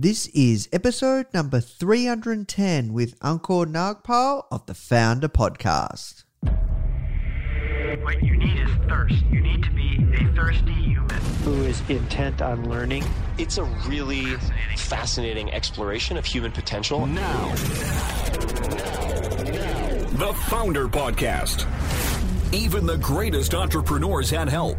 This is episode number 310 with Ankur Nagpal of the Foundr Podcast. What you need is thirst. You need to be a thirsty human. who is intent on learning. It's a really fascinating exploration of human potential. Now. The Foundr Podcast. Even the greatest entrepreneurs had help.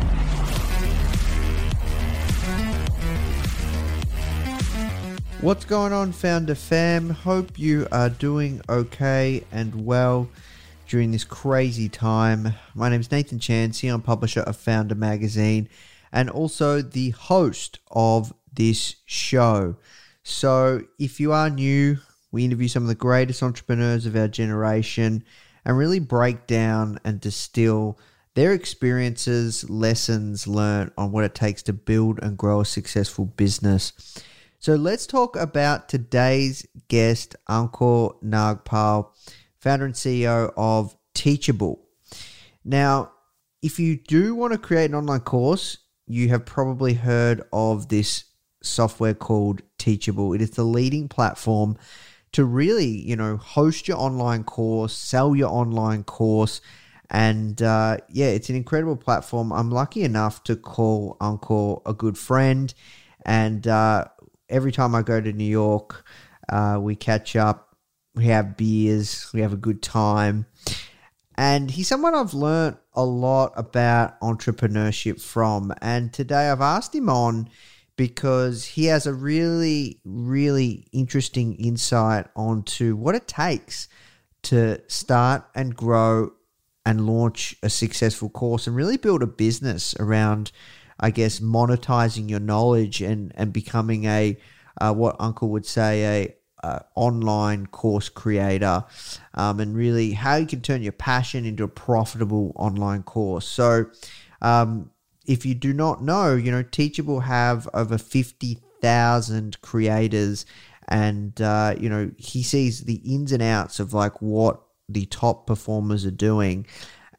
What's going on, Foundr Fam? Hope you are doing okay and well during this crazy time. My name is Nathan Chan, CEO and publisher of Foundr Magazine, and also the host of this show. So, if you are new, we interview some of the greatest entrepreneurs of our generation and really break down and distill their experiences, lessons learned on what it takes to build and grow a successful business. So let's talk about today's guest, Ankur Nagpal, founder and CEO of Teachable. Now, if you do want to create an online course, you have probably heard of this software called Teachable. It is the leading platform to really, you know, host your online course, sell your online course. And uh, yeah, it's an incredible platform. I'm lucky enough to call Ankur a good friend. And uh, every time I go to New York, uh, we catch up, we have beers, we have a good time. And he's someone I've learned a lot about entrepreneurship from. And today I've asked him on because he has a really, really interesting insight onto what it takes to start and grow and launch a successful course and really build a business around I guess monetizing your knowledge and and becoming a uh, what Ankur would say a uh, online course creator, um, and really how you can turn your passion into a profitable online course. So, um, if you do not know, you know Teachable have over fifty thousand creators, and uh, you know he sees the ins and outs of like what the top performers are doing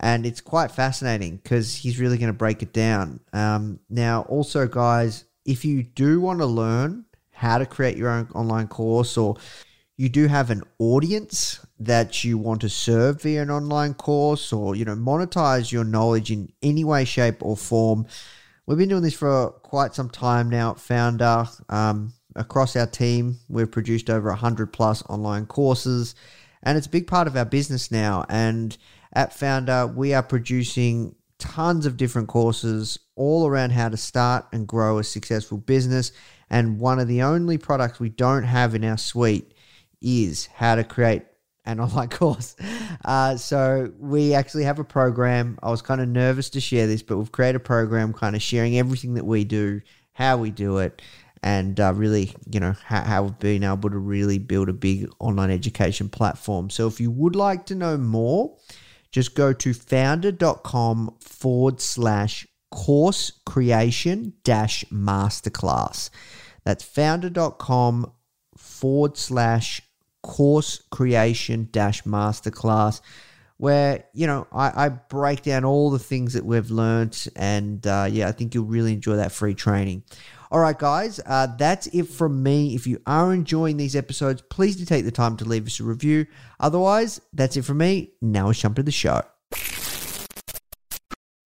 and it's quite fascinating because he's really going to break it down. Um, now, also, guys, if you do want to learn how to create your own online course, or you do have an audience that you want to serve via an online course, or you know, monetize your knowledge in any way, shape, or form. We've been doing this for quite some time now. At Foundr um, across our team, we've produced over hundred plus online courses, and it's a big part of our business now. And at Foundr, we are producing tons of different courses all around how to start and grow a successful business. And one of the only products we don't have in our suite is how to create an online course. Uh, so we actually have a program. I was kind of nervous to share this, but we've created a program kind of sharing everything that we do, how we do it, and uh, really, you know, how, how we've been able to really build a big online education platform. So if you would like to know more, just go to foundr.com forward slash course creation dash masterclass. That's foundr.com forward slash course creation dash masterclass where you know I, I, break down all the things that we've learned and uh, yeah i think you'll really enjoy that free training all right guys uh, that's it from me if you are enjoying these episodes please do take the time to leave us a review otherwise that's it from me now let's jump to the show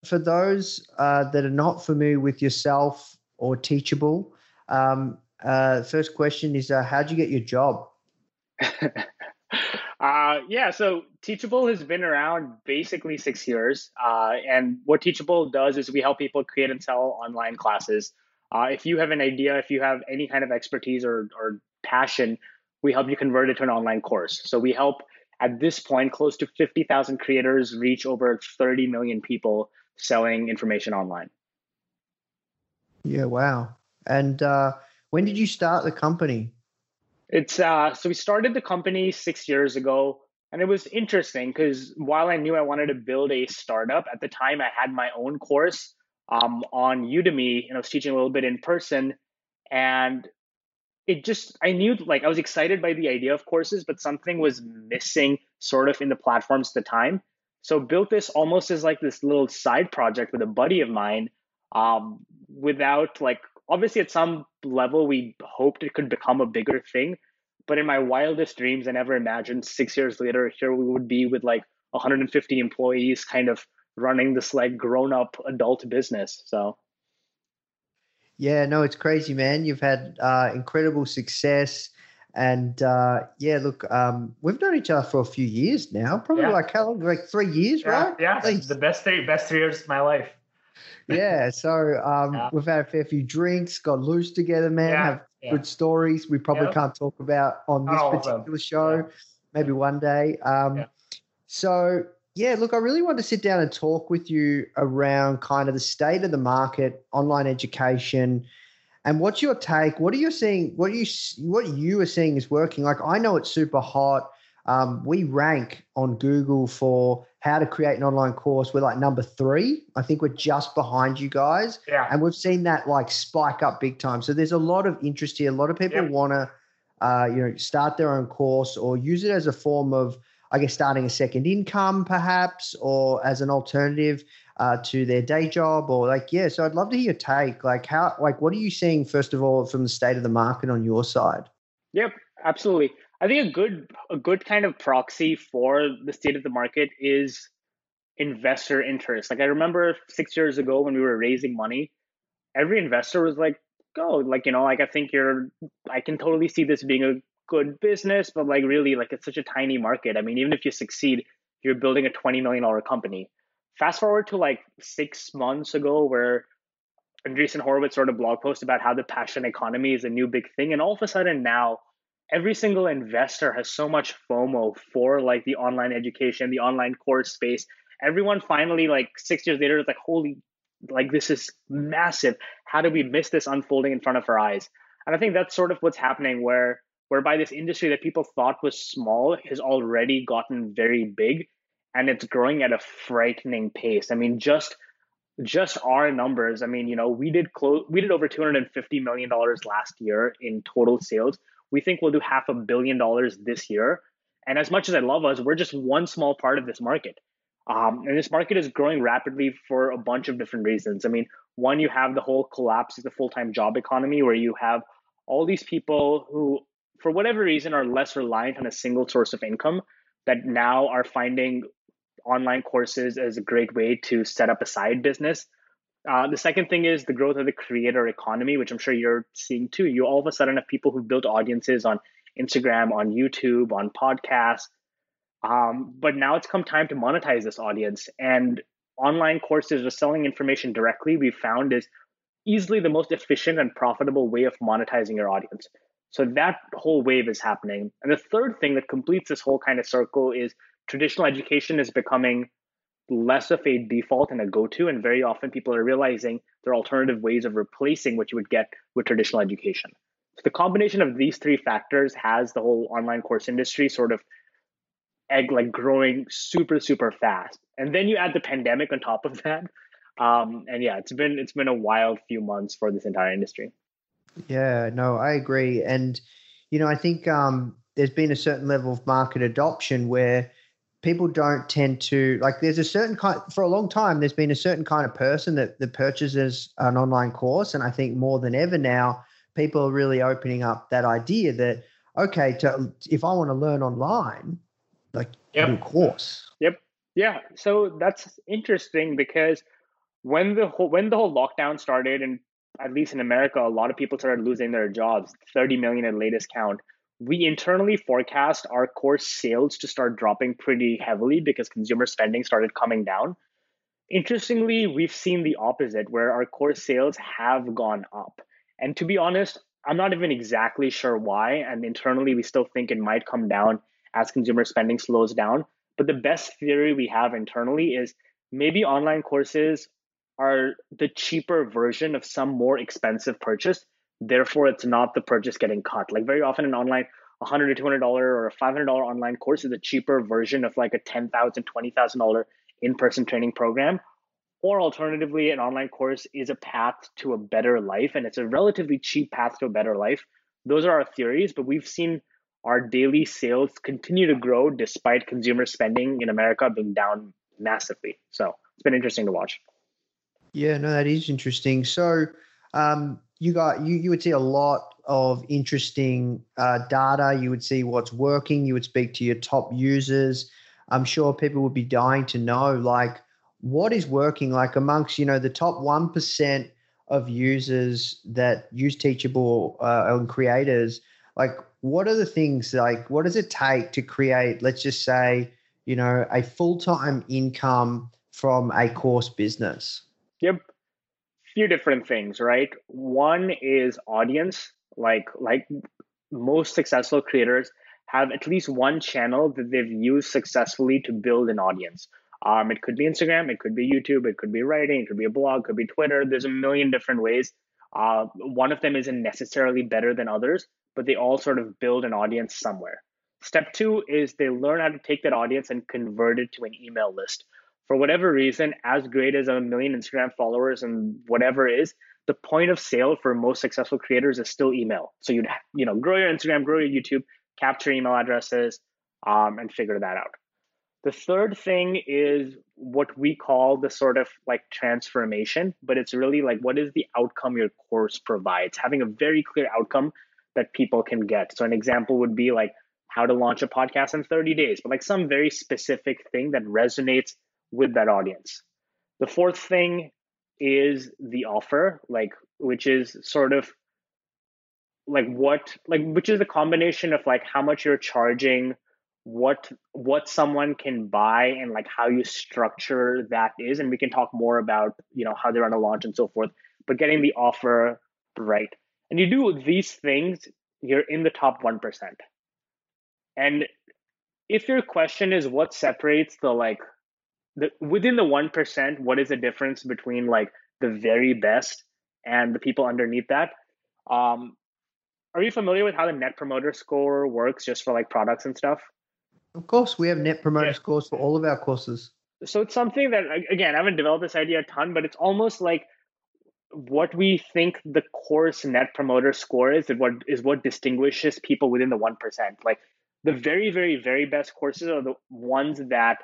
for those uh, that are not familiar with yourself or teachable um, uh, first question is uh, how'd you get your job uh, yeah, so Teachable has been around basically six years. Uh, and what Teachable does is we help people create and sell online classes. Uh, if you have an idea, if you have any kind of expertise or, or passion, we help you convert it to an online course. So we help at this point close to 50,000 creators reach over 30 million people selling information online. Yeah, wow. And uh, when did you start the company? It's uh, so we started the company six years ago. And it was interesting because while I knew I wanted to build a startup, at the time I had my own course um, on Udemy and I was teaching a little bit in person. And it just, I knew like I was excited by the idea of courses, but something was missing sort of in the platforms at the time. So built this almost as like this little side project with a buddy of mine um, without like, obviously at some level we hoped it could become a bigger thing but in my wildest dreams, I never imagined six years later, here we would be with like 150 employees kind of running this like grown up adult business. So, yeah, no, it's crazy, man. You've had uh, incredible success. And uh, yeah, look, um, we've known each other for a few years now, probably Yeah. like how long? Like three years, yeah, right? yeah, At the best three, best three years of my life. yeah. So um, Yeah. we've had a fair few drinks, got loose together, man. Yeah, Have yeah. good stories. We probably Yeah. can't talk about on this all particular show. Yeah. Maybe one day. Um, Yeah. So yeah, look, I really want to sit down and talk with you around kind of the state of the market, online education, and what's your take? What are you seeing? What are you what you are seeing is working? Like I know it's super hot. Um, we rank on Google for how to create an online course. We're like number three. I think we're just behind you guys, Yeah, and we've seen that like spike up big time. So there's a lot of interest here. A lot of people want to, uh, you know, start their own course or use it as a form of, I guess, starting a second income, perhaps, or as an alternative uh, to their day job, or like, yeah. So I'd love to hear your take. Like, how, like, what are you seeing first of all from the state of the market on your side? Yep, absolutely. I think a good a good kind of proxy for the state of the market is investor interest. Like I remember six years ago when we were raising money, every investor was like, "Go!" Like you know, like I think you're. I can totally see this being a good business, but like really, like it's such a tiny market. I mean, even if you succeed, you're building a twenty million dollar company. Fast forward to like six months ago, where Andreessen Horowitz wrote a blog post about how the passion economy is a new big thing, and all of a sudden now every single investor has so much FOMO for like the online education, the online course space. Everyone finally, like six years later, is like, holy, like this is massive. How did we miss this unfolding in front of our eyes? And I think that's sort of what's happening where whereby this industry that people thought was small has already gotten very big and it's growing at a frightening pace. I mean, just just our numbers. I mean, you know, we did close we did over 250 million dollars last year in total sales we think we'll do half a billion dollars this year. And as much as I love us, we're just one small part of this market. Um, and this market is growing rapidly for a bunch of different reasons. I mean, one, you have the whole collapse of the full time job economy where you have all these people who, for whatever reason, are less reliant on a single source of income that now are finding online courses as a great way to set up a side business. Uh, the second thing is the growth of the creator economy, which I'm sure you're seeing too. You all of a sudden have people who've built audiences on Instagram, on YouTube, on podcasts. Um, but now it's come time to monetize this audience. And online courses or selling information directly, we found is easily the most efficient and profitable way of monetizing your audience. So that whole wave is happening. And the third thing that completes this whole kind of circle is traditional education is becoming less of a default and a go-to and very often people are realizing there are alternative ways of replacing what you would get with traditional education. So the combination of these three factors has the whole online course industry sort of egg like growing super super fast. And then you add the pandemic on top of that. Um, and yeah it's been it's been a wild few months for this entire industry Yeah, no, I agree. And, you know, I think um, there's been a certain level of market adoption where people don't tend to, like, there's a certain kind, for a long time, there's been a certain kind of person that, that purchases an online course. And I think more than ever now, people are really opening up that idea that, okay, to, if I want to learn online, like, Yep. course. Yep. Yeah, so that's interesting because when the whole when the whole lockdown started, and at least in America, a lot of people started losing their jobs. Thirty million at latest count. We internally forecast our core sales to start dropping pretty heavily because consumer spending started coming down. Interestingly, we've seen the opposite, where our core sales have gone up. And to be honest, I'm not even exactly sure why. And internally, we still think it might come down as consumer spending slows down. But the best theory we have internally is maybe online courses are the cheaper version of some more expensive purchase. Therefore, it's not the purchase getting cut. Like very often in online, 100 to $200 or a $500 online course is a cheaper version of like a $10,000, $20,000 in person training program. Or alternatively, an online course is a path to a better life, and it's a relatively cheap path to a better life. Those are our theories, but we've seen our daily sales continue to grow despite consumer spending in America being down massively. So it's been interesting to watch. Yeah, no, that is interesting. So, um, you got you you would see a lot of interesting uh, data. You would see what's working. You would speak to your top users. I'm sure people would be dying to know like what is working like amongst you know the top one percent of users that use Teachable uh, and creators. Like, what are the things like? What does it take to create? Let's just say you know a full time income from a course business. Yep few different things, right? One is audience, like like most successful creators have at least one channel that they've used successfully to build an audience. Um, it could be Instagram, it could be YouTube, it could be writing, it could be a blog, it could be Twitter. There's a million different ways. Uh, one of them isn't necessarily better than others, but they all sort of build an audience somewhere. Step two is they learn how to take that audience and convert it to an email list for whatever reason, as great as a million Instagram followers and whatever is, the point of sale for most successful creators is still email. So you'd you know grow your Instagram, grow your YouTube, capture email addresses, um, and figure that out. The third thing is what we call the sort of like transformation, but it's really like what is the outcome your course provides, having a very clear outcome that people can get. So an example would be like how to launch a podcast in 30 days, but like some very specific thing that resonates with that audience. The fourth thing is the offer, like which is sort of like what like which is the combination of like how much you're charging, what what someone can buy and like how you structure that is and we can talk more about, you know, how they run a launch and so forth, but getting the offer right. And you do these things, you're in the top 1%. And if your question is what separates the like the within the 1% what is the difference between like the very best and the people underneath that? Um are you familiar with how the net promoter score works just for like products and stuff? Of course we have net promoter yeah. scores for all of our courses. So it's something that again i haven't developed this idea a ton but it's almost like what we think the course net promoter score is and what is what distinguishes people within the 1% like the very very very best courses are the ones that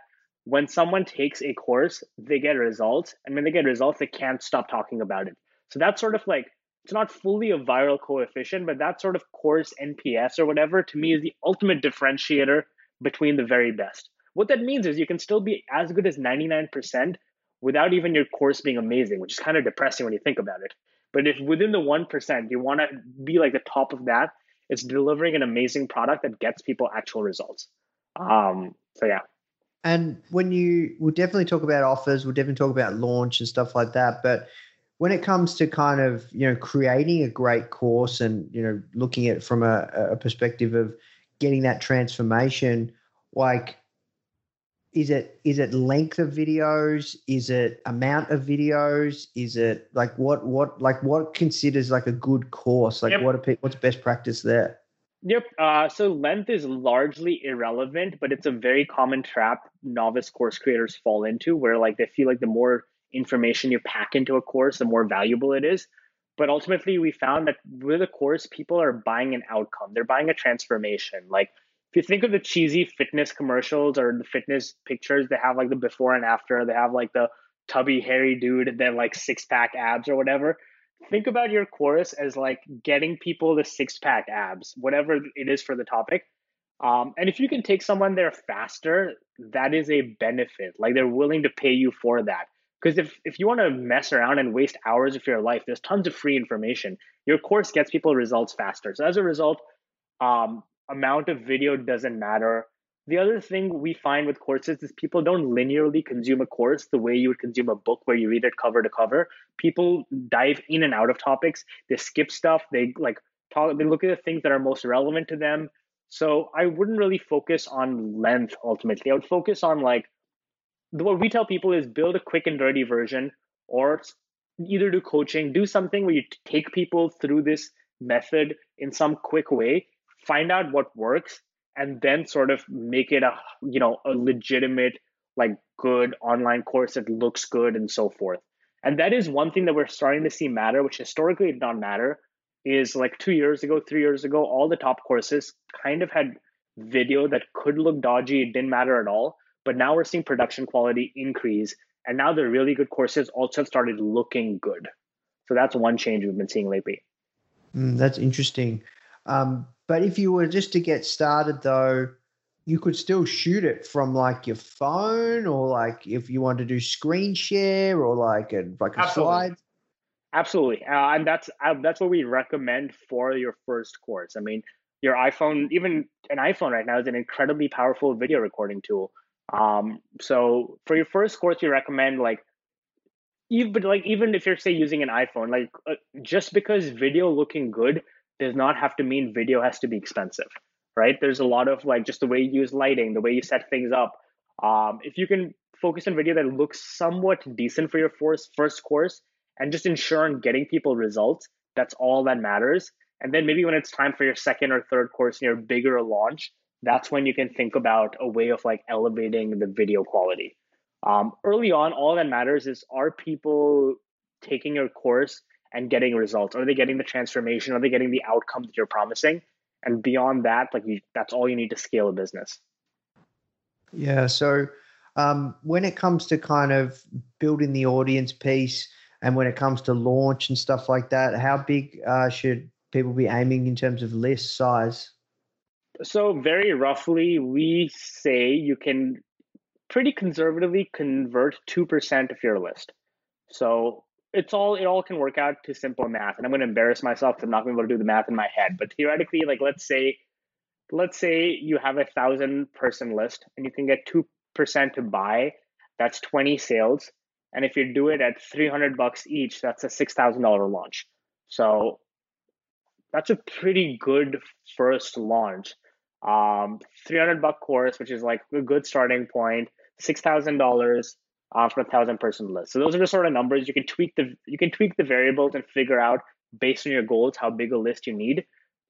when someone takes a course, they get results. And when they get results, they can't stop talking about it. So that's sort of like, it's not fully a viral coefficient, but that sort of course NPS or whatever to me is the ultimate differentiator between the very best. What that means is you can still be as good as 99% without even your course being amazing, which is kind of depressing when you think about it. But if within the 1%, you want to be like the top of that, it's delivering an amazing product that gets people actual results. Um, so yeah. And when you, we'll definitely talk about offers, we'll definitely talk about launch and stuff like that. But when it comes to kind of, you know, creating a great course and, you know, looking at it from a, a perspective of getting that transformation, like, is it is it length of videos is it amount of videos is it like what what like what considers like a good course like yep. what are what's best practice there Yep. Uh, so length is largely irrelevant, but it's a very common trap novice course creators fall into where like they feel like the more information you pack into a course, the more valuable it is. But ultimately, we found that with a course, people are buying an outcome. They're buying a transformation. Like if you think of the cheesy fitness commercials or the fitness pictures, they have like the before and after. They have like the tubby, hairy dude, then like six pack abs or whatever think about your course as like getting people the six pack abs, whatever it is for the topic. Um, and if you can take someone there faster, that is a benefit. Like they're willing to pay you for that. Because if, if you want to mess around and waste hours of your life, there's tons of free information. Your course gets people results faster. So as a result, um, amount of video doesn't matter. The other thing we find with courses is people don't linearly consume a course the way you would consume a book where you read it cover to cover. People dive in and out of topics. They skip stuff. They like talk, they look at the things that are most relevant to them. So I wouldn't really focus on length ultimately. I would focus on like what we tell people is build a quick and dirty version or either do coaching, do something where you take people through this method in some quick way find out what works, and then sort of make it a you know a legitimate like good online course that looks good and so forth. And that is one thing that we're starting to see matter, which historically did not matter. Is like two years ago, three years ago, all the top courses kind of had video that could look dodgy. It didn't matter at all. But now we're seeing production quality increase. And now the really good courses also have started looking good. So that's one change we've been seeing lately. Mm, that's interesting. Um, but if you were just to get started, though, you could still shoot it from like your phone, or like if you want to do screen share, or like a like a Absolutely. slide. Absolutely, uh, and that's uh, that's what we recommend for your first course. I mean, your iPhone, even an iPhone right now, is an incredibly powerful video recording tool. Um, so for your first course, we recommend like even like even if you're say using an iPhone, like uh, just because video looking good does not have to mean video has to be expensive, right? There's a lot of like just the way you use lighting, the way you set things up. Um, if you can focus on video that looks somewhat decent for your first first course and just ensure getting people results, that's all that matters. And then maybe when it's time for your second or third course in your bigger launch, that's when you can think about a way of like elevating the video quality. Um, early on, all that matters is are people taking your course and getting results? Are they getting the transformation? Are they getting the outcome that you're promising? And beyond that, like you, that's all you need to scale a business. Yeah. So um, when it comes to kind of building the audience piece, and when it comes to launch and stuff like that, how big uh, should people be aiming in terms of list size? So very roughly, we say you can pretty conservatively convert 2% of your list. So it's all it all can work out to simple math. And I'm going to embarrass myself because I'm not going to be able to do the math in my head. But theoretically, like let's say let's say you have a thousand person list and you can get 2% to buy, that's 20 sales. And if you do it at 300 bucks each, that's a $6,000 launch. So that's a pretty good first launch. Um, 300 buck course, which is like a good starting point, $6,000 for a thousand person list. So those are the sort of numbers you can tweak the you can tweak the variables and figure out based on your goals how big a list you need.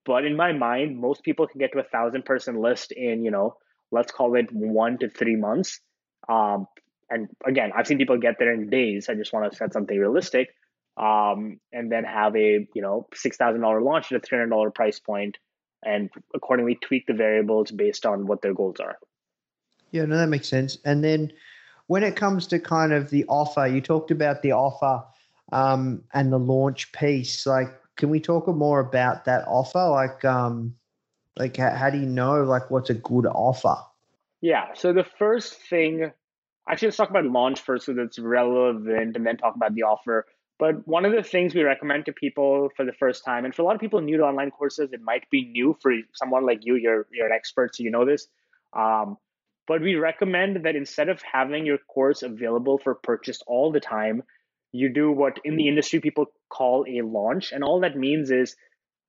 But in my mind, most people can get to a thousand person list in you know let's call it one to three months. Um, and again, I've seen people get there in days. I just want to set something realistic, um, and then have a you know six thousand dollar launch at a three hundred dollar price point, and accordingly tweak the variables based on what their goals are. Yeah, no, that makes sense. And then when it comes to kind of the offer, you talked about the offer um, and the launch piece. Like, can we talk more about that offer? Like, um, like how, how do you know like what's a good offer? Yeah. So the first thing, actually, let's talk about launch first, so that's relevant, and then talk about the offer. But one of the things we recommend to people for the first time, and for a lot of people new to online courses, it might be new for someone like you. You're you're an expert, so you know this. Um, but we recommend that instead of having your course available for purchase all the time, you do what in the industry people call a launch. And all that means is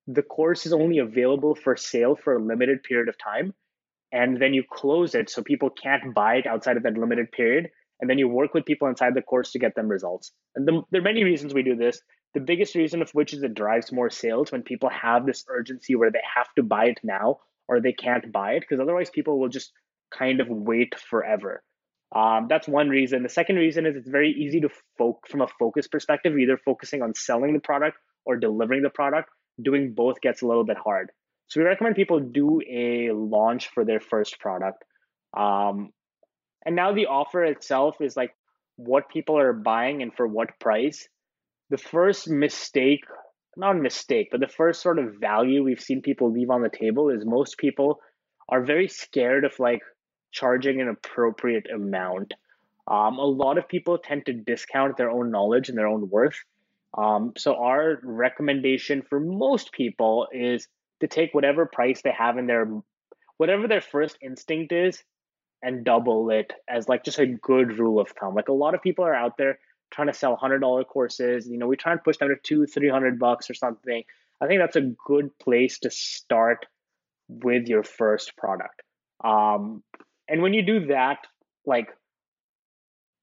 the course is only available for sale for a limited period of time. And then you close it so people can't buy it outside of that limited period. And then you work with people inside the course to get them results. And the, there are many reasons we do this. The biggest reason of which is it drives more sales when people have this urgency where they have to buy it now or they can't buy it because otherwise people will just kind of wait forever. Um, that's one reason. The second reason is it's very easy to focus from a focus perspective, either focusing on selling the product or delivering the product. Doing both gets a little bit hard. So we recommend people do a launch for their first product. Um, and now the offer itself is like what people are buying and for what price. The first mistake, not mistake, but the first sort of value we've seen people leave on the table is most people are very scared of like charging an appropriate amount. Um, a lot of people tend to discount their own knowledge and their own worth. Um, so our recommendation for most people is to take whatever price they have in their whatever their first instinct is and double it as like just a good rule of thumb. Like a lot of people are out there trying to sell hundred dollar courses. You know, we try and push them to two, three hundred bucks or something. I think that's a good place to start with your first product. Um, and when you do that, like,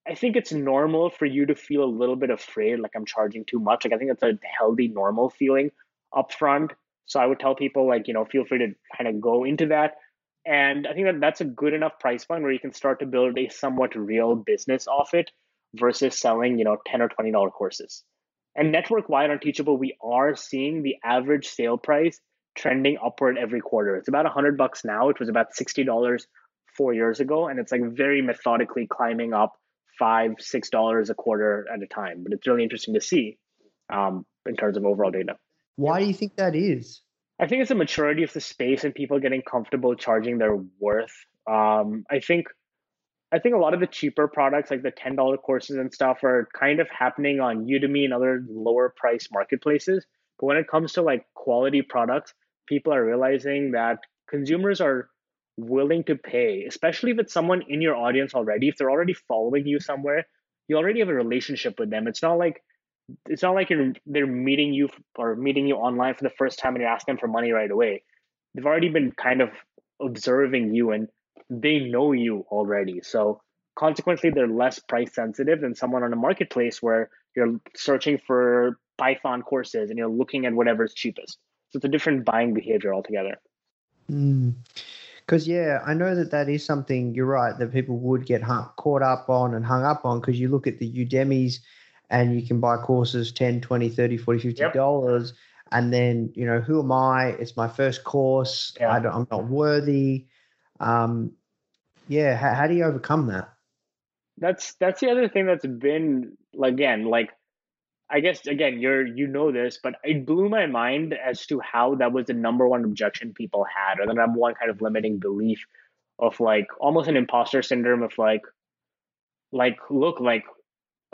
I think it's normal for you to feel a little bit afraid, like I'm charging too much. Like, I think that's a healthy, normal feeling upfront. So I would tell people like, you know, feel free to kind of go into that. And I think that that's a good enough price point where you can start to build a somewhat real business off it versus selling, you know, 10 or $20 courses. And network wide on Teachable, we are seeing the average sale price trending upward every quarter. It's about 100 bucks now. It was about $60 four years ago. And it's like very methodically climbing up five, $6 a quarter at a time. But it's really interesting to see um, in terms of overall data. Why do you think that is? I think it's a maturity of the space and people getting comfortable charging their worth. Um, I think I think a lot of the cheaper products, like the ten dollar courses and stuff, are kind of happening on Udemy and other lower price marketplaces. But when it comes to like quality products, people are realizing that consumers are willing to pay, especially if it's someone in your audience already. If they're already following you somewhere, you already have a relationship with them. It's not like it's not like you're they're meeting you or meeting you online for the first time and you're asking for money right away. They've already been kind of observing you and they know you already. So consequently, they're less price sensitive than someone on a marketplace where you're searching for Python courses and you're looking at whatever's cheapest. So it's a different buying behavior altogether. Because, mm. yeah, I know that that is something, you're right, that people would get hung, caught up on and hung up on because you look at the Udemy's and you can buy courses 10 20 30 40 50 yep. dollars. And then you know who am i? It's my first course. Yeah. I am not worthy. Um, yeah how, how do you overcome that? That's that's the other thing that's been again like i guess again you're you know this but it blew my mind as to how that was the number one objection people had or the number one kind of limiting belief of like almost an imposter syndrome of like like look like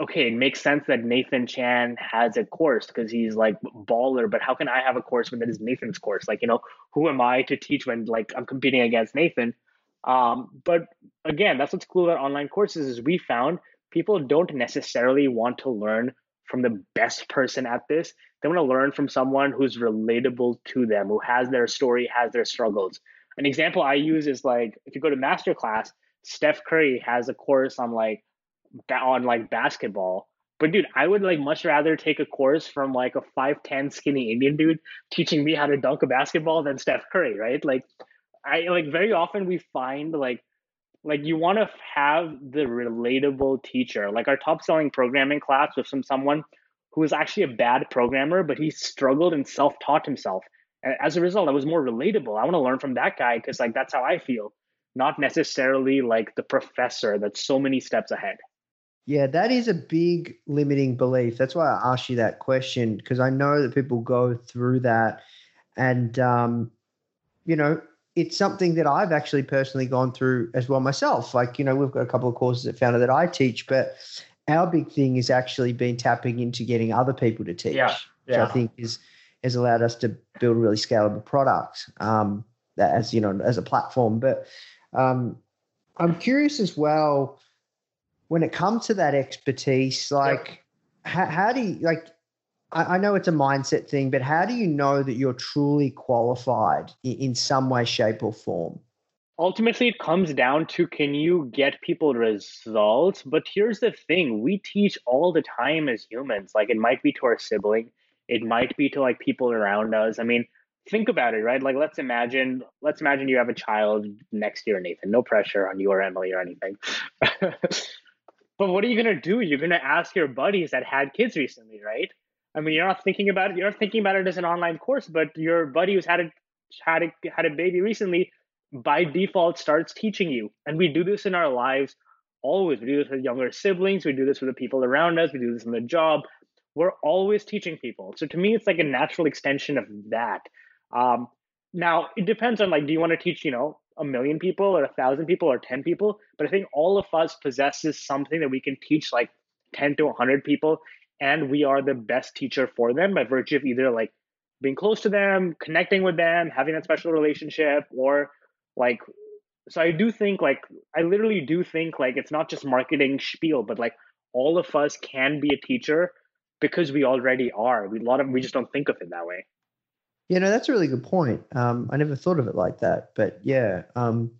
okay, it makes sense that Nathan Chan has a course because he's like baller, but how can I have a course when that is Nathan's course? Like, you know, who am I to teach when like I'm competing against Nathan? Um, but again, that's what's cool about online courses is we found people don't necessarily want to learn from the best person at this. They want to learn from someone who's relatable to them, who has their story, has their struggles. An example I use is like if you go to masterclass, Steph Curry has a course on like on like basketball. But dude, I would like much rather take a course from like a 5'10 skinny Indian dude teaching me how to dunk a basketball than Steph Curry, right? Like I like very often we find like like you want to have the relatable teacher. Like our top selling programming class was from someone who was actually a bad programmer, but he struggled and self-taught himself. And as a result, I was more relatable. I want to learn from that guy because like that's how I feel, not necessarily like the professor that's so many steps ahead. Yeah, that is a big limiting belief. That's why I asked you that question because I know that people go through that, and um, you know, it's something that I've actually personally gone through as well myself. Like, you know, we've got a couple of courses at Foundr that I teach, but our big thing is actually been tapping into getting other people to teach, yeah, yeah. which I think is has allowed us to build really scalable products um, as you know as a platform. But um, I'm curious as well when it comes to that expertise, like yep. how, how, do you like? I, I, know it's a mindset thing, but how do you know that you're truly qualified in, in some way, shape, or form? Ultimately, it comes down to can you get people results? But here's the thing: we teach all the time as humans. Like it might be to our sibling, it might be to like people around us. I mean, think about it, right? Like let's imagine let's imagine you have a child next year, Nathan. No pressure on you or Emily or anything. But what are you gonna do? You're gonna ask your buddies that had kids recently, right? I mean, you're not thinking about it. You're thinking about it as an online course, but your buddy who's had a had a had a baby recently, by default, starts teaching you. And we do this in our lives always. We do this with younger siblings. We do this with the people around us. We do this in the job. We're always teaching people. So to me, it's like a natural extension of that. Um, now it depends on like, do you want to teach, you know, a million people or a thousand people or 10 people, but I think all of us possesses something that we can teach like 10 to 100 people. And we are the best teacher for them by virtue of either like being close to them, connecting with them, having that special relationship, or like, so I do think like, I literally do think like it's not just marketing spiel, but like all of us can be a teacher because we already are. We a lot of we just don't think of it that way. Yeah, no, that's a really good point. Um, I never thought of it like that, but yeah. Um,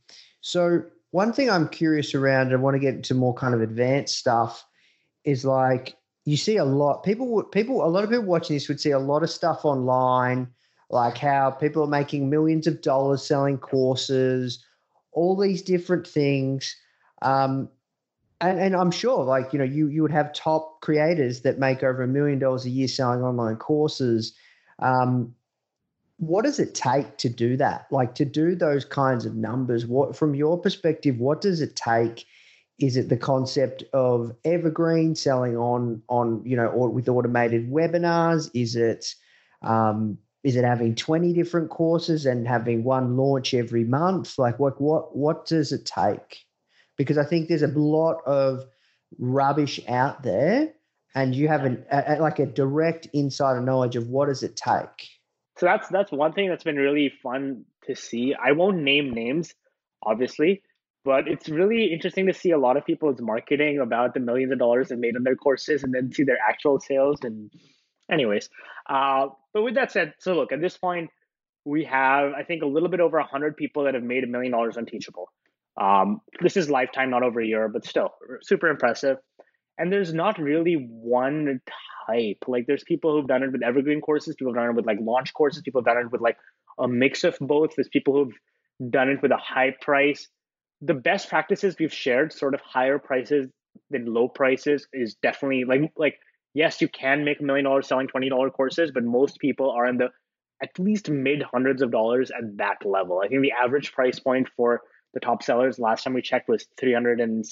so one thing I'm curious around, I want to get into more kind of advanced stuff, is like you see a lot people. People, a lot of people watching this would see a lot of stuff online like how people are making millions of dollars selling courses, all these different things. Um, and, and I'm sure, like you know, you you would have top creators that make over a million dollars a year selling online courses. Um, what does it take to do that? Like to do those kinds of numbers? What, from your perspective, what does it take? Is it the concept of evergreen selling on on you know or with automated webinars? Is it um, is it having 20 different courses and having one launch every month like what what what does it take because i think there's a lot of rubbish out there and you have an, a, like a direct insider knowledge of what does it take so that's that's one thing that's been really fun to see i won't name names obviously but it's really interesting to see a lot of people's marketing about the millions of dollars they made on their courses and then see their actual sales and anyways uh, but with that said, so look, at this point, we have, I think, a little bit over 100 people that have made a million dollars on Teachable. Um, this is lifetime, not over a year, but still super impressive. And there's not really one Like, there's people who've done it with evergreen courses, people have done it with like launch courses, people have done it with like a mix of both. There's people who've done it with a high price. The best practices we've shared, sort of higher prices than low prices, is definitely like like yes, you can make a million dollars selling $20 courses, but most people are in the at least mid hundreds of dollars at that level. I think the average price point for the top sellers last time we checked was $374. And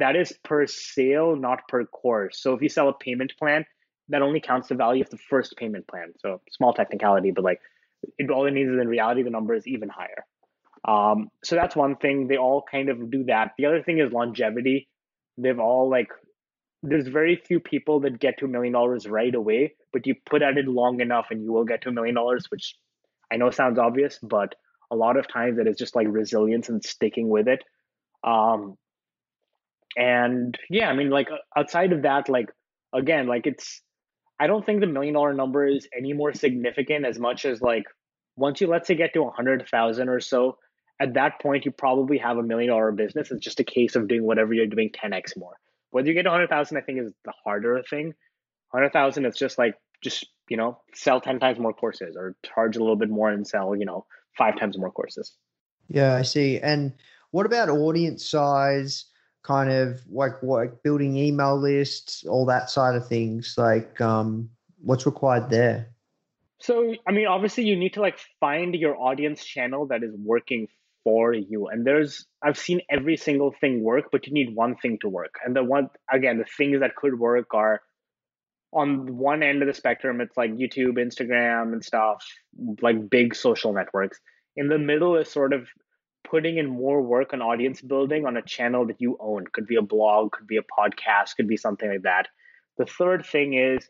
that is per sale, not per course. So if you sell a payment plan, that only counts the value of the first payment plan. So small technicality, but like it, all it needs is in reality, the number is even higher. Um, so that's one thing. They all kind of do that. The other thing is longevity. They've all like there's very few people that get to a million dollars right away, but you put at it long enough and you will get to a million dollars, which I know sounds obvious, but a lot of times it is just like resilience and sticking with it. Um, and yeah, I mean, like outside of that, like again, like it's, I don't think the million dollar number is any more significant as much as like once you let's say get to a hundred thousand or so, at that point you probably have a million dollar business. It's just a case of doing whatever you're doing 10x more. Whether you get a 100,000, I think is the harder thing. 100,000, it's just like, just, you know, sell 10 times more courses or charge a little bit more and sell, you know, five times more courses. Yeah, I see. And what about audience size? Kind of like what building email lists, all that side of things. Like, um, what's required there? So, I mean, obviously, you need to like find your audience channel that is working for you. And there's, I've seen every single thing work, but you need one thing to work. And the one, again, the things that could work are on one end of the spectrum, it's like YouTube, Instagram, and stuff, like big social networks. In the middle is sort of putting in more work on audience building on a channel that you own. Could be a blog, could be a podcast, could be something like that. The third thing is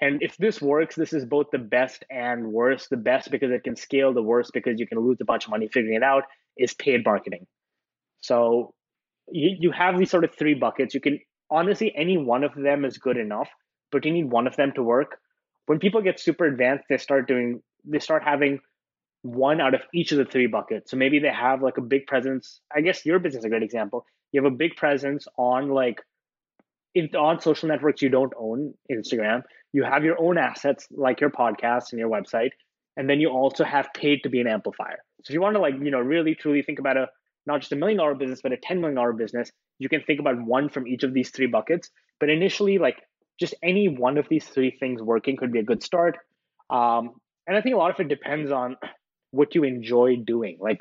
and if this works, this is both the best and worst. The best because it can scale, the worst because you can lose a bunch of money figuring it out is paid marketing. So you, you have these sort of three buckets. You can honestly, any one of them is good enough, but you need one of them to work. When people get super advanced, they start doing, they start having one out of each of the three buckets. So maybe they have like a big presence. I guess your business is a great example. You have a big presence on like if on social networks you don't own Instagram, you have your own assets like your podcast and your website, and then you also have paid to be an amplifier. So if you want to like, you know, really truly think about a not just a million dollar business, but a $10 million business, you can think about one from each of these three buckets. But initially, like just any one of these three things working could be a good start. Um, and I think a lot of it depends on what you enjoy doing. Like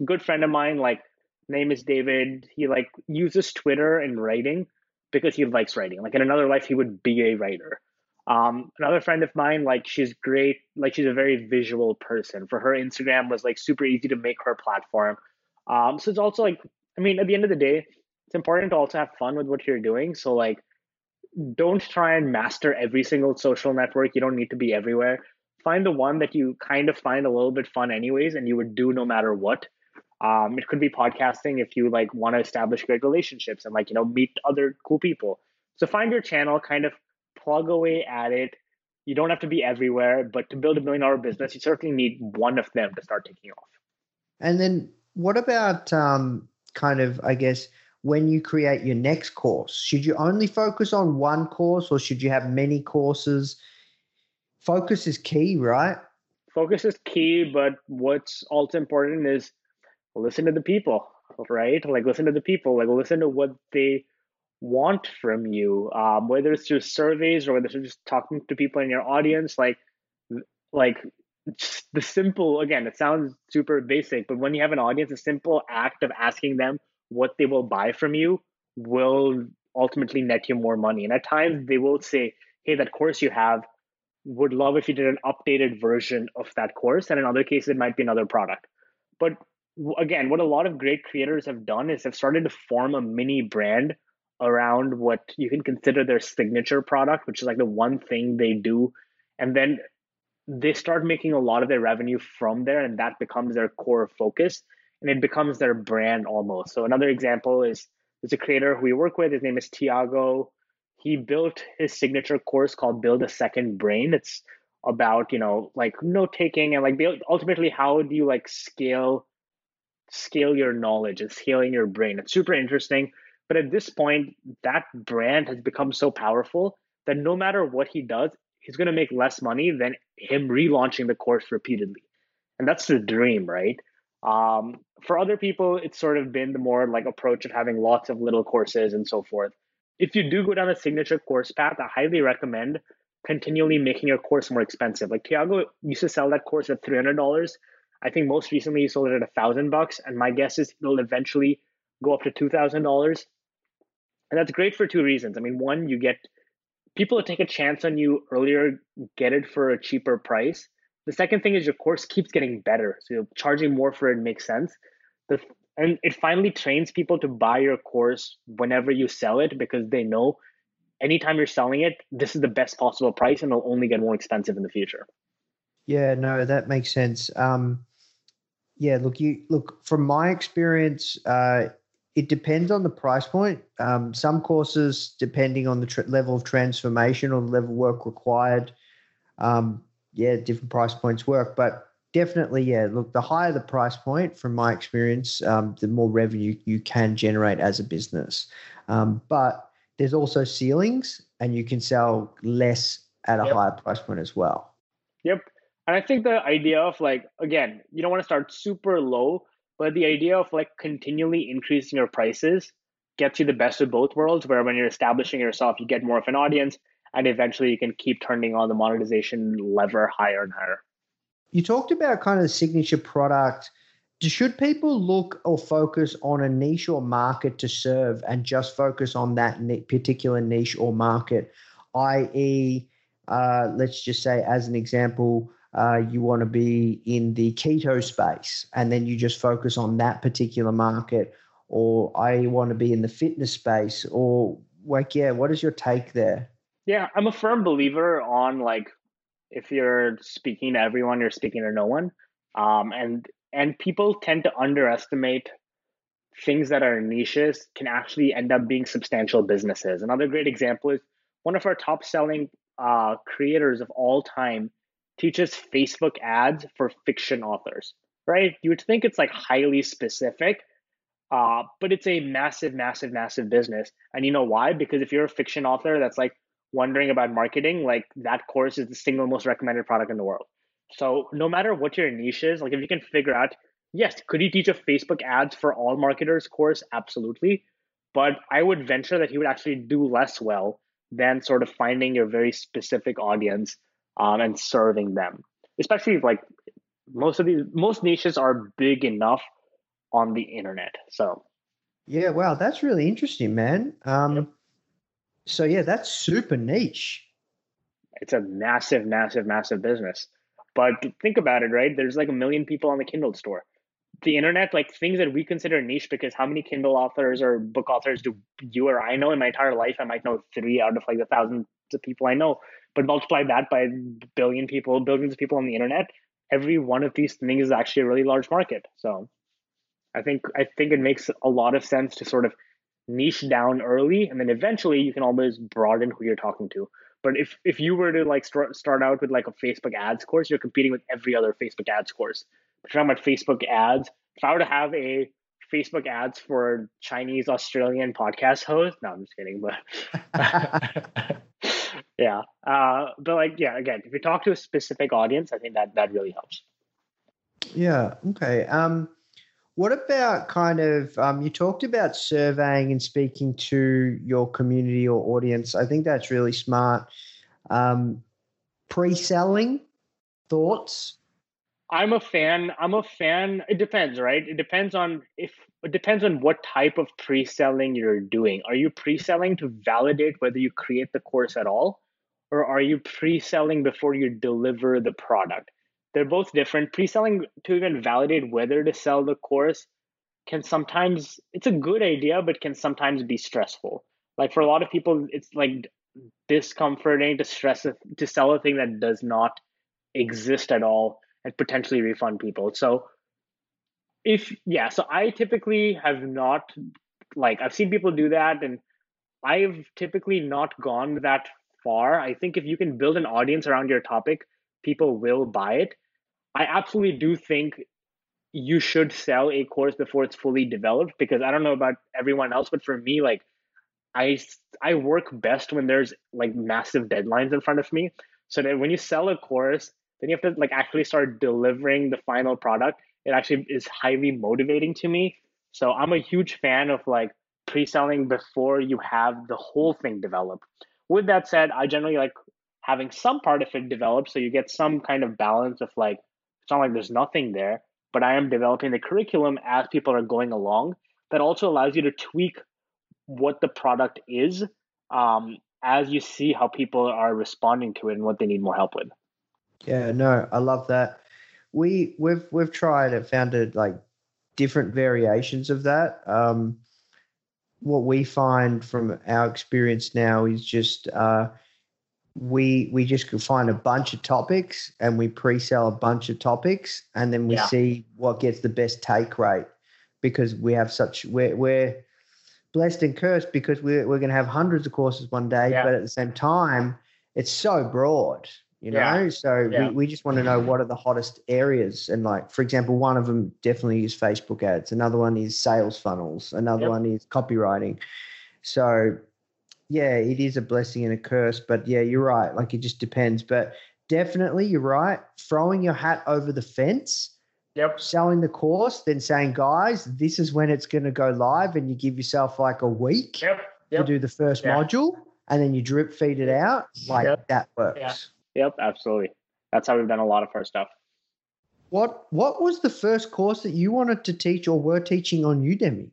a good friend of mine, like name is David, he like uses Twitter and writing because he likes writing. Like in another life, he would be a writer. Um, another friend of mine, like she's great, like she's a very visual person. For her, Instagram was like super easy to make her platform. Um, so it's also like, I mean, at the end of the day, it's important to also have fun with what you're doing. So like, don't try and master every single social network. You don't need to be everywhere. Find the one that you kind of find a little bit fun, anyways, and you would do no matter what. Um, it could be podcasting if you like want to establish great relationships and like you know meet other cool people. So find your channel, kind of plug away at it. You don't have to be everywhere, but to build a million dollar business, you certainly need one of them to start taking off. And then what about um, kind of, I guess, when you create your next course? Should you only focus on one course or should you have many courses? Focus is key, right? Focus is key, but what's also important is listen to the people, right? Like listen to the people, like listen to what they want from you, um, whether it's through surveys or whether it's just talking to people in your audience, like like the simple again, it sounds super basic, but when you have an audience, a simple act of asking them what they will buy from you will ultimately net you more money. And at times they will say, hey, that course you have, would love if you did an updated version of that course. And in other cases, it might be another product. But again, what a lot of great creators have done is they've started to form a mini brand around what you can consider their signature product, which is like the one thing they do. And then they start making a lot of their revenue from there, and that becomes their core focus and it becomes their brand almost. So, another example is there's a creator who we work with. His name is Tiago. He built his signature course called Build a Second Brain. It's about, you know, like note taking and like ultimately how do you like scale scale your knowledge and scaling your brain. It's super interesting. But at this point, that brand has become so powerful that no matter what he does, he's going to make less money than him relaunching the course repeatedly. And that's the dream, right? Um, for other people, it's sort of been the more like approach of having lots of little courses and so forth. If you do go down a signature course path, I highly recommend continually making your course more expensive. Like Tiago used to sell that course at three hundred dollars. I think most recently he sold it at a thousand bucks, and my guess is it'll eventually go up to two thousand dollars. And that's great for two reasons. I mean, one, you get people that take a chance on you earlier get it for a cheaper price. The second thing is your course keeps getting better. So charging more for it makes sense. The, and it finally trains people to buy your course whenever you sell it because they know anytime you're selling it, this is the best possible price and it'll only get more expensive in the future. Yeah, no, that makes sense. Um, yeah, look, you look from my experience, uh, it depends on the price point. Um, some courses, depending on the tr- level of transformation or the level of work required, um, yeah, different price points work. But definitely, yeah, look, the higher the price point, from my experience, um, the more revenue you can generate as a business. Um, but there's also ceilings, and you can sell less at a yep. higher price point as well. Yep. And I think the idea of like, again, you don't want to start super low but the idea of like continually increasing your prices gets you the best of both worlds, where when you're establishing yourself, you get more of an audience, and eventually you can keep turning on the monetization lever higher and higher. You talked about kind of the signature product. Should people look or focus on a niche or market to serve and just focus on that particular niche or market, i.e., uh, let's just say, as an example, uh, you want to be in the keto space and then you just focus on that particular market or i want to be in the fitness space or like yeah what is your take there yeah i'm a firm believer on like if you're speaking to everyone you're speaking to no one um, and and people tend to underestimate things that are niches can actually end up being substantial businesses another great example is one of our top selling uh, creators of all time teaches Facebook ads for fiction authors, right? You would think it's like highly specific, uh, but it's a massive, massive, massive business. And you know why? Because if you're a fiction author that's like wondering about marketing, like that course is the single most recommended product in the world. So no matter what your niche is, like if you can figure out, yes, could you teach a Facebook ads for all marketers course? Absolutely. But I would venture that he would actually do less well than sort of finding your very specific audience um, and serving them. Especially like most of these most niches are big enough on the internet. So yeah, wow, that's really interesting, man. Um, yep. So yeah, that's super niche. It's a massive, massive, massive business. But think about it, right? There's like a million people on the Kindle store. The internet, like things that we consider niche, because how many Kindle authors or book authors do you or I know in my entire life? I might know three out of like the thousands of people I know. But multiply that by billion people, billions of people on the internet, every one of these things is actually a really large market. So I think I think it makes a lot of sense to sort of niche down early and then eventually you can always broaden who you're talking to. But if if you were to like start start out with like a Facebook ads course, you're competing with every other Facebook ads course. But if I'm at Facebook ads, if I were to have a Facebook ads for Chinese Australian podcast host, no, I'm just kidding, but yeah. Uh, but like, yeah, again, if you talk to a specific audience, I think that that really helps. Yeah. Okay. Um, what about kind of um, you talked about surveying and speaking to your community or audience? I think that's really smart. Um, pre-selling thoughts. I'm a fan. I'm a fan. It depends, right? It depends on if it depends on what type of pre-selling you're doing. Are you pre-selling to validate whether you create the course at all, or are you pre-selling before you deliver the product? They're both different. Pre-selling to even validate whether to sell the course can sometimes it's a good idea, but can sometimes be stressful. Like for a lot of people, it's like discomforting to stress to sell a thing that does not exist at all and potentially refund people. So if yeah, so I typically have not like I've seen people do that and I've typically not gone that far. I think if you can build an audience around your topic, people will buy it. I absolutely do think you should sell a course before it's fully developed because I don't know about everyone else, but for me, like I I work best when there's like massive deadlines in front of me. So that when you sell a course, then you have to like actually start delivering the final product. It actually is highly motivating to me. So I'm a huge fan of like pre-selling before you have the whole thing developed. With that said, I generally like having some part of it developed so you get some kind of balance of like it's not like there's nothing there, but I am developing the curriculum as people are going along. That also allows you to tweak what the product is um, as you see how people are responding to it and what they need more help with. Yeah, no, I love that. We we've we've tried and found like different variations of that. Um, what we find from our experience now is just uh, we we just could find a bunch of topics and we pre-sell a bunch of topics and then we yeah. see what gets the best take rate because we have such we're, we're blessed and cursed because we're, we're going to have hundreds of courses one day yeah. but at the same time it's so broad you know yeah. so we, we just want to know what are the hottest areas and like for example one of them definitely is facebook ads another one is sales funnels another yep. one is copywriting so yeah, it is a blessing and a curse. But yeah, you're right. Like it just depends. But definitely, you're right. Throwing your hat over the fence. Yep. Selling the course, then saying, guys, this is when it's going to go live, and you give yourself like a week yep. Yep. to do the first yeah. module, and then you drip feed it out. Like yep. that works. Yeah. Yep, absolutely. That's how we've done a lot of our stuff. What What was the first course that you wanted to teach or were teaching on Udemy?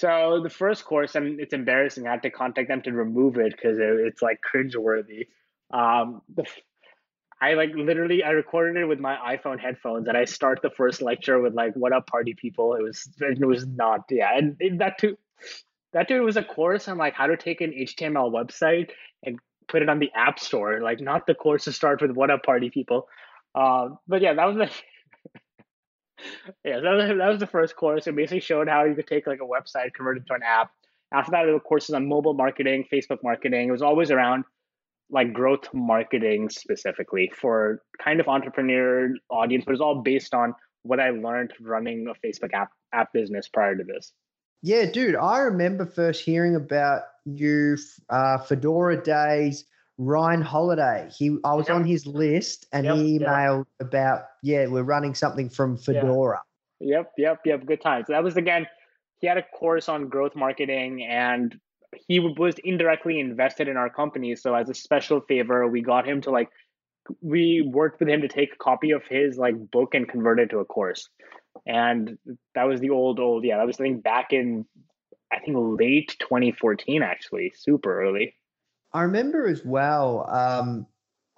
So the first course, and it's embarrassing. I had to contact them to remove it because it, it's like cringeworthy. Um, the, I like literally I recorded it with my iPhone headphones, and I start the first lecture with like "What up, party people?" It was it was not yeah, and that too that too was a course on like how to take an HTML website and put it on the App Store. Like not the course to start with "What up, party people?" Uh, but yeah, that was like yeah, that was, that was the first course. It basically showed how you could take like a website, convert it to an app. After that, there were courses on mobile marketing, Facebook marketing. It was always around like growth marketing specifically for kind of entrepreneur audience, but it's all based on what I learned running a Facebook app app business prior to this. Yeah, dude, I remember first hearing about you uh, Fedora days Ryan Holiday. He I was yep. on his list and yep, he emailed yep. about yeah, we're running something from Fedora. Yep, yep, yep. Good times. So that was again, he had a course on growth marketing and he was indirectly invested in our company. So as a special favor, we got him to like we worked with him to take a copy of his like book and convert it to a course. And that was the old old yeah, that was something back in I think late 2014 actually, super early. I remember as well. Um,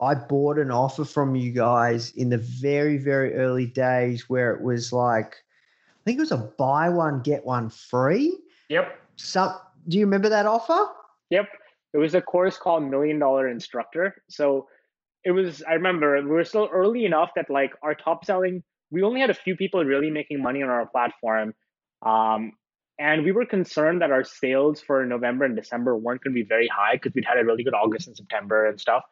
I bought an offer from you guys in the very, very early days where it was like, I think it was a buy one get one free. Yep. Some. Do you remember that offer? Yep. It was a course called Million Dollar Instructor. So it was. I remember we were still early enough that like our top selling. We only had a few people really making money on our platform. Um, and we were concerned that our sales for November and December weren't going to be very high because we'd had a really good August and September and stuff.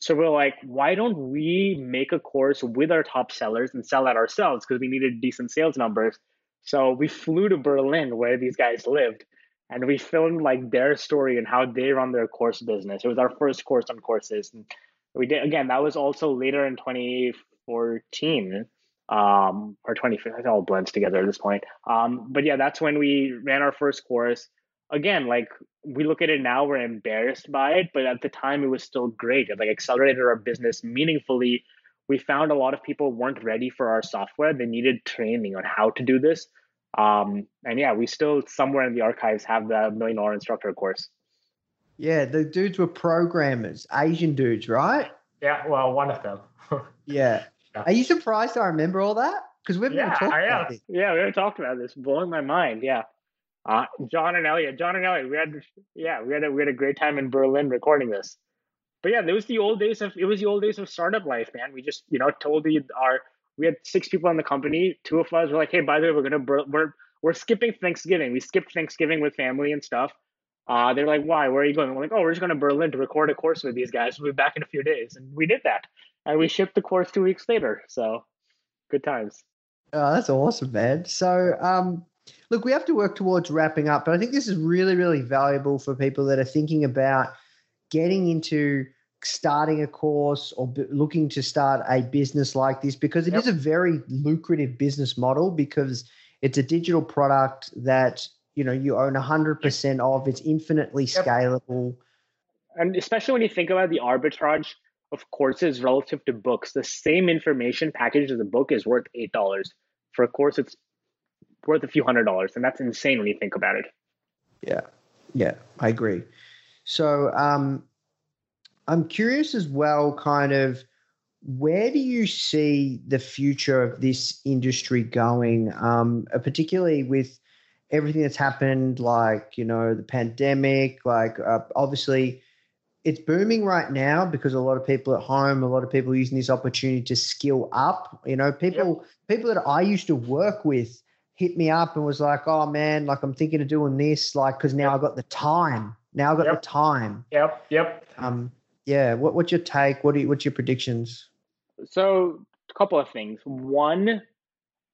So we're like, why don't we make a course with our top sellers and sell that ourselves because we needed decent sales numbers. So we flew to Berlin where these guys lived and we filmed like their story and how they run their course business. It was our first course on courses. And we did again. That was also later in 2014 um, or 2015. It all blends together at this point. Um, but yeah, that's when we ran our first course. Again, like we look at it now, we're embarrassed by it, but at the time it was still great. It like accelerated our business meaningfully. We found a lot of people weren't ready for our software. They needed training on how to do this. Um, and yeah, we still somewhere in the archives have the million dollar instructor course. Yeah, the dudes were programmers, Asian dudes, right? Yeah, well, one of them. yeah. Yeah. Are you surprised I remember all that? Because we've yeah, never talked about this. Yeah, we haven't talked about this. Blowing my mind. Yeah. Uh, John and Elliot. John and Elliot. We had yeah, we had a we had a great time in Berlin recording this. But yeah, it was the old days of it was the old days of startup life, man. We just you know told the our we had six people in the company. Two of us were like, hey, by the way, we're gonna we're we're skipping Thanksgiving. We skipped Thanksgiving with family and stuff. Uh, they're like, why? Where are you going? We're like, oh, we're just going to Berlin to record a course with these guys. We'll be back in a few days. And we did that. And we shipped the course two weeks later. So good times. Oh, that's awesome, man. So, um, look, we have to work towards wrapping up, but I think this is really, really valuable for people that are thinking about getting into starting a course or b- looking to start a business like this because it yep. is a very lucrative business model because it's a digital product that you know you own 100% of it's infinitely yep. scalable and especially when you think about the arbitrage of courses relative to books the same information packaged as a book is worth eight dollars. For a course it's worth a few hundred dollars and that's insane when you think about it. Yeah. Yeah i agree. So um i'm curious as well kind of where do you see the future of this industry going, um, particularly with everything that's happened, like, you know, the pandemic, like, uh, obviously, it's booming right now because a lot of people at home, a lot of people using this opportunity to skill up. You know, people yep. people that I used to work with hit me up and was like, "Oh man, like I'm thinking of doing this, like because now yep. I got the time. Now I got yep. the time." Yep. Yep. Um. Yeah. What What's your take? What you, What's your predictions? So, a couple of things. One,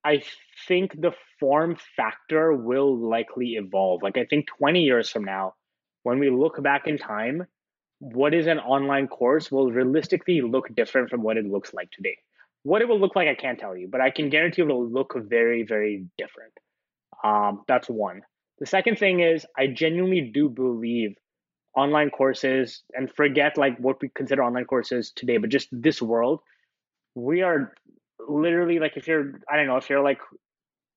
I think the form factor will likely evolve. Like, I think 20 years from now, when we look back in time, what is an online course will realistically look different from what it looks like today. What it will look like, I can't tell you, but I can guarantee it will look very, very different. Um, that's one. The second thing is, I genuinely do believe online courses and forget like what we consider online courses today, but just this world we are literally like if you're I don't know if you're like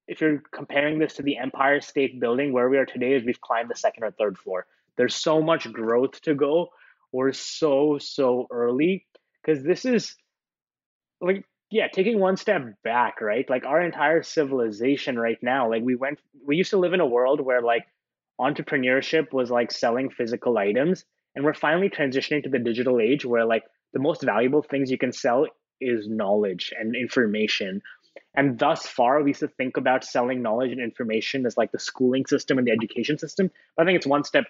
if you're comparing this to the Empire State Building where we are today is we've climbed the second or third floor. There's so much growth to go. We're so so early because this is like yeah taking one step back right like our entire civilization right now like we went we used to live in a world where like entrepreneurship was like selling physical items and we're finally transitioning to the digital age where like the most valuable things you can sell is knowledge and information. And thus far, we used to think about selling knowledge and information as like the schooling system and the education system. But I think it's one step,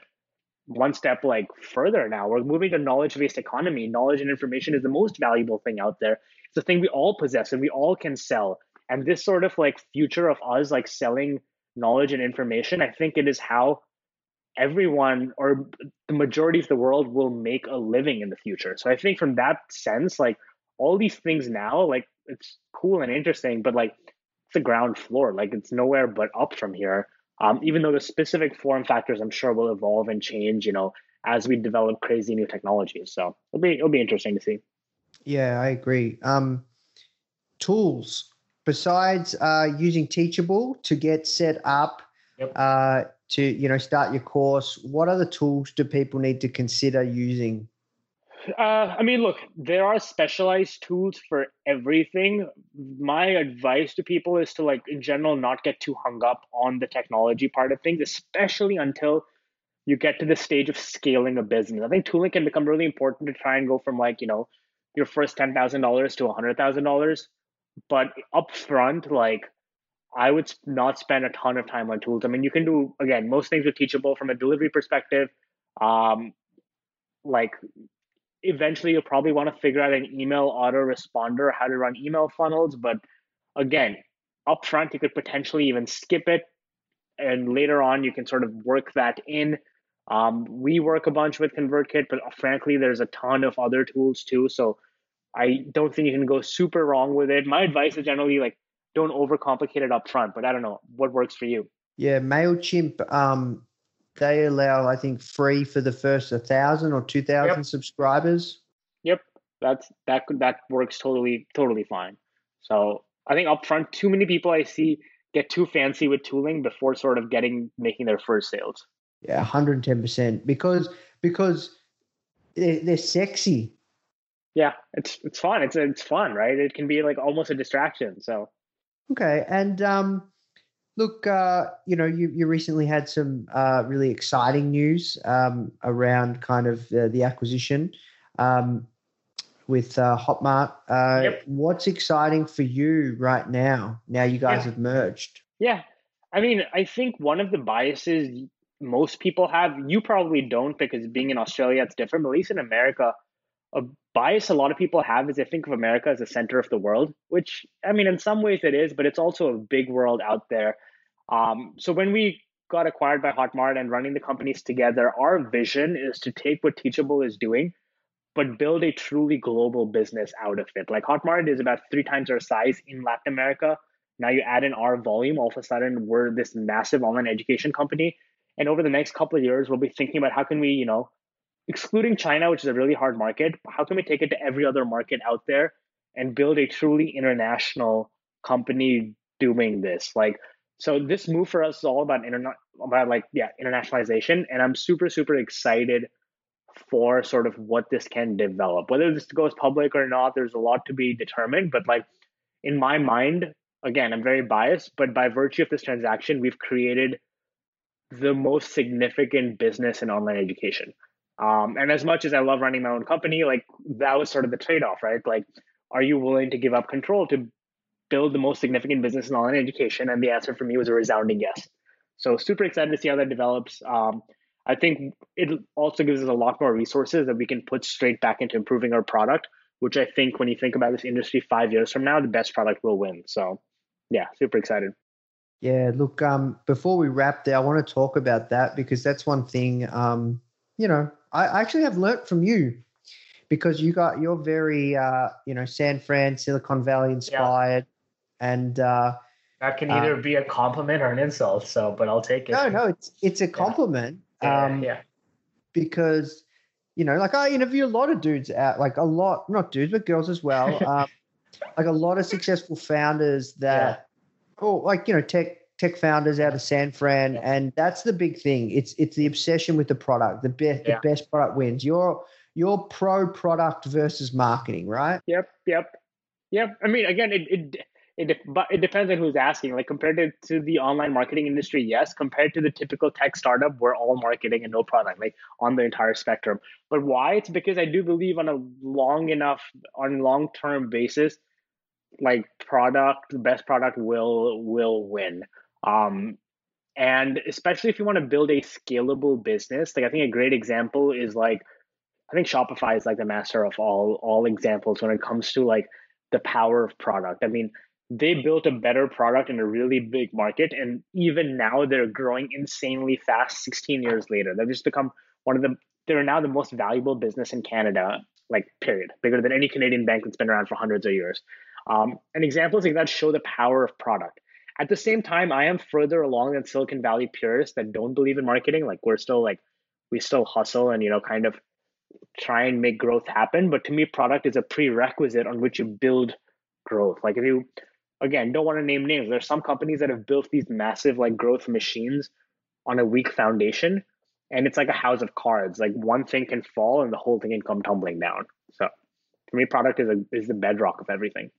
one step like further now. We're moving to knowledge-based economy. Knowledge and information is the most valuable thing out there. It's the thing we all possess and we all can sell. And this sort of like future of us like selling knowledge and information, I think it is how everyone or the majority of the world will make a living in the future. So I think from that sense, like all these things now, like it's cool and interesting, but like it's the ground floor. Like it's nowhere but up from here. Um, even though the specific form factors, I'm sure will evolve and change, you know, as we develop crazy new technologies. So it'll be it'll be interesting to see. Yeah, I agree. Um, tools besides uh, using Teachable to get set up yep. uh, to you know start your course, what other tools do people need to consider using? Uh, I mean, look, there are specialized tools for everything. My advice to people is to, like, in general, not get too hung up on the technology part of things, especially until you get to the stage of scaling a business. I think tooling can become really important to try and go from, like, you know, your first $10,000 to $100,000. But upfront, like, I would not spend a ton of time on tools. I mean, you can do, again, most things are teachable from a delivery perspective. Um, like eventually you'll probably want to figure out an email autoresponder, how to run email funnels. But again, upfront, you could potentially even skip it. and later on you can sort of work that in. Um, we work a bunch with ConvertKit, but frankly, there's a ton of other tools too. So I don't think you can go super wrong with it. My advice is generally like don't overcomplicate it up front, but I don't know what works for you. Yeah, Mailchimp. Um, they allow I think free for the first a thousand or two thousand yep. subscribers. Yep, that's that that works totally totally fine. So I think upfront, too many people I see get too fancy with tooling before sort of getting making their first sales. Yeah, hundred and ten percent because because they're, they're sexy. Yeah, it's it's fun. It's it's fun, right? It can be like almost a distraction. So okay, and um, look, uh, you know, you you recently had some uh, really exciting news um, around kind of uh, the acquisition. Um, with uh, Hotmart. Uh, yep. What's exciting for you right now? Now you guys yeah. have merged. Yeah, I mean, I think one of the biases most people have, you probably don't because being in Australia, it's different. But at least in America, a bias a lot of people have is they think of America as the center of the world, which I mean, in some ways it is, but it's also a big world out there. Um, so when we got acquired by Hotmart and running the companies together, our vision is to take what Teachable is doing but build a truly global business out of it. Like Hotmart is about three times our size in Latin America. Now you add in our volume, all of a sudden we're this massive online education company. And over the next couple of years, we'll be thinking about how can we, you know, excluding China, which is a really hard market, how can we take it to every other market out there and build a truly international company doing this? Like, so this move for us is all about internet, about like yeah, internationalization, and I'm super super excited for sort of what this can develop. Whether this goes public or not, there's a lot to be determined. But like in my mind, again, I'm very biased, but by virtue of this transaction, we've created the most significant business in online education. Um, and as much as I love running my own company, like that was sort of the trade off, right? Like, are you willing to give up control to build the most significant business in online education? And the answer for me was a resounding yes. So super excited to see how that develops. Um, I think it also gives us a lot more resources that we can put straight back into improving our product, which I think when you think about this industry five years from now, the best product will win. So, yeah, super excited. Yeah, look, um, before we wrap there, I want to talk about that because that's one thing, um, you know, I actually have learnt from you because you got, you're very, uh, you know, San Fran, Silicon Valley inspired. Yeah. And, uh, that can either uh, be a compliment or an insult. So, but I'll take it. No, no, it's it's a compliment. Um, yeah. Because, you know, like I interview a lot of dudes out, like a lot, not dudes, but girls as well. um, like a lot of successful founders that, yeah. oh, like, you know, tech tech founders out of San Fran, yeah. and that's the big thing. It's it's the obsession with the product. The best yeah. the best product wins. You're you're pro product versus marketing, right? Yep, yep, yep. I mean, again, it, it it but it depends on who's asking. Like compared to, to the online marketing industry, yes. Compared to the typical tech startup, we're all marketing and no product, like on the entire spectrum. But why? It's because I do believe on a long enough, on long term basis, like product, the best product will will win. Um, and especially if you want to build a scalable business, like I think a great example is like I think Shopify is like the master of all all examples when it comes to like the power of product. I mean, they built a better product in a really big market and even now they're growing insanely fast 16 years later. They've just become one of the they're now the most valuable business in canada like period. Bigger than any canadian bank that's been around for hundreds of years. Um, and examples like that show the power of product at the same time i am further along than silicon valley purists that don't believe in marketing like we're still like we still hustle and you know kind of try and make growth happen but to me product is a prerequisite on which you build growth like if you again, don't want to name names. There's some companies that have built these massive like growth machines on a weak foundation, and it's like a house of cards. Like one thing can fall and the whole thing can come tumbling down. So for me, product is a is the bedrock of everything.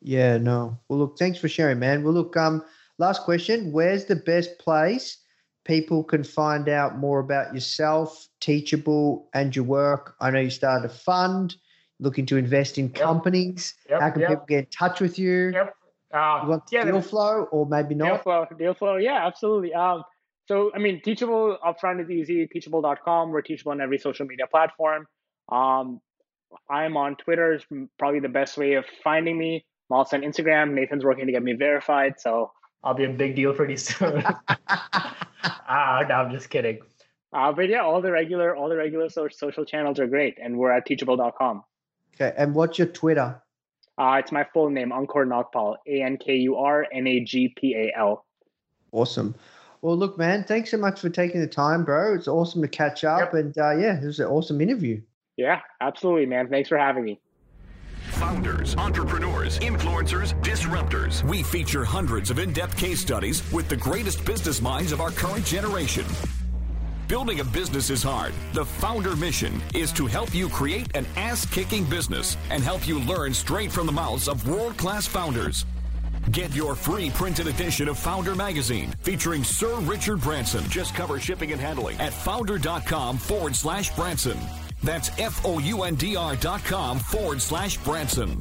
Yeah, no. Well, look, thanks for sharing, man. Well, look, um, last question: Where's the best place people can find out more about yourself, Teachable, and your work? I know you started a fund, looking to invest in yep. companies. Yep, How can yep. people get in touch with you? Yep. Uh, you want yeah, deal flow or maybe not? Deal flow, deal flow. Yeah, absolutely. Um, so, I mean, Teachable upfront is easy. Teachable.com. We're teachable on every social media platform. Um, I'm on Twitter. Is probably the best way of finding me. I'm also on Instagram. Nathan's working to get me verified, so I'll be a big deal pretty soon. ah, no, I'm just kidding. Uh, but yeah, all the regular all the regular so- social channels are great, and we're at teachable.com. Okay, and what's your Twitter? Uh, it's my full name, Ankur Nagpal, A N K U R N A G P A L. Awesome. Well, look, man, thanks so much for taking the time, bro. It's awesome to catch up, Yep. and uh, yeah, it was an awesome interview. Yeah, absolutely, man. Thanks for having me. Founders, entrepreneurs, influencers, disruptors. We feature hundreds of in depth case studies with the greatest business minds of our current generation. Building a business is hard. The Foundr mission is to help you create an ass kicking business and help you learn straight from the mouths of world class founders. Get your free printed edition of Foundr Magazine featuring Sir Richard Branson. Just cover shipping and handling at foundr.com forward slash Branson. That's F O U N D R dot com forward slash Branson.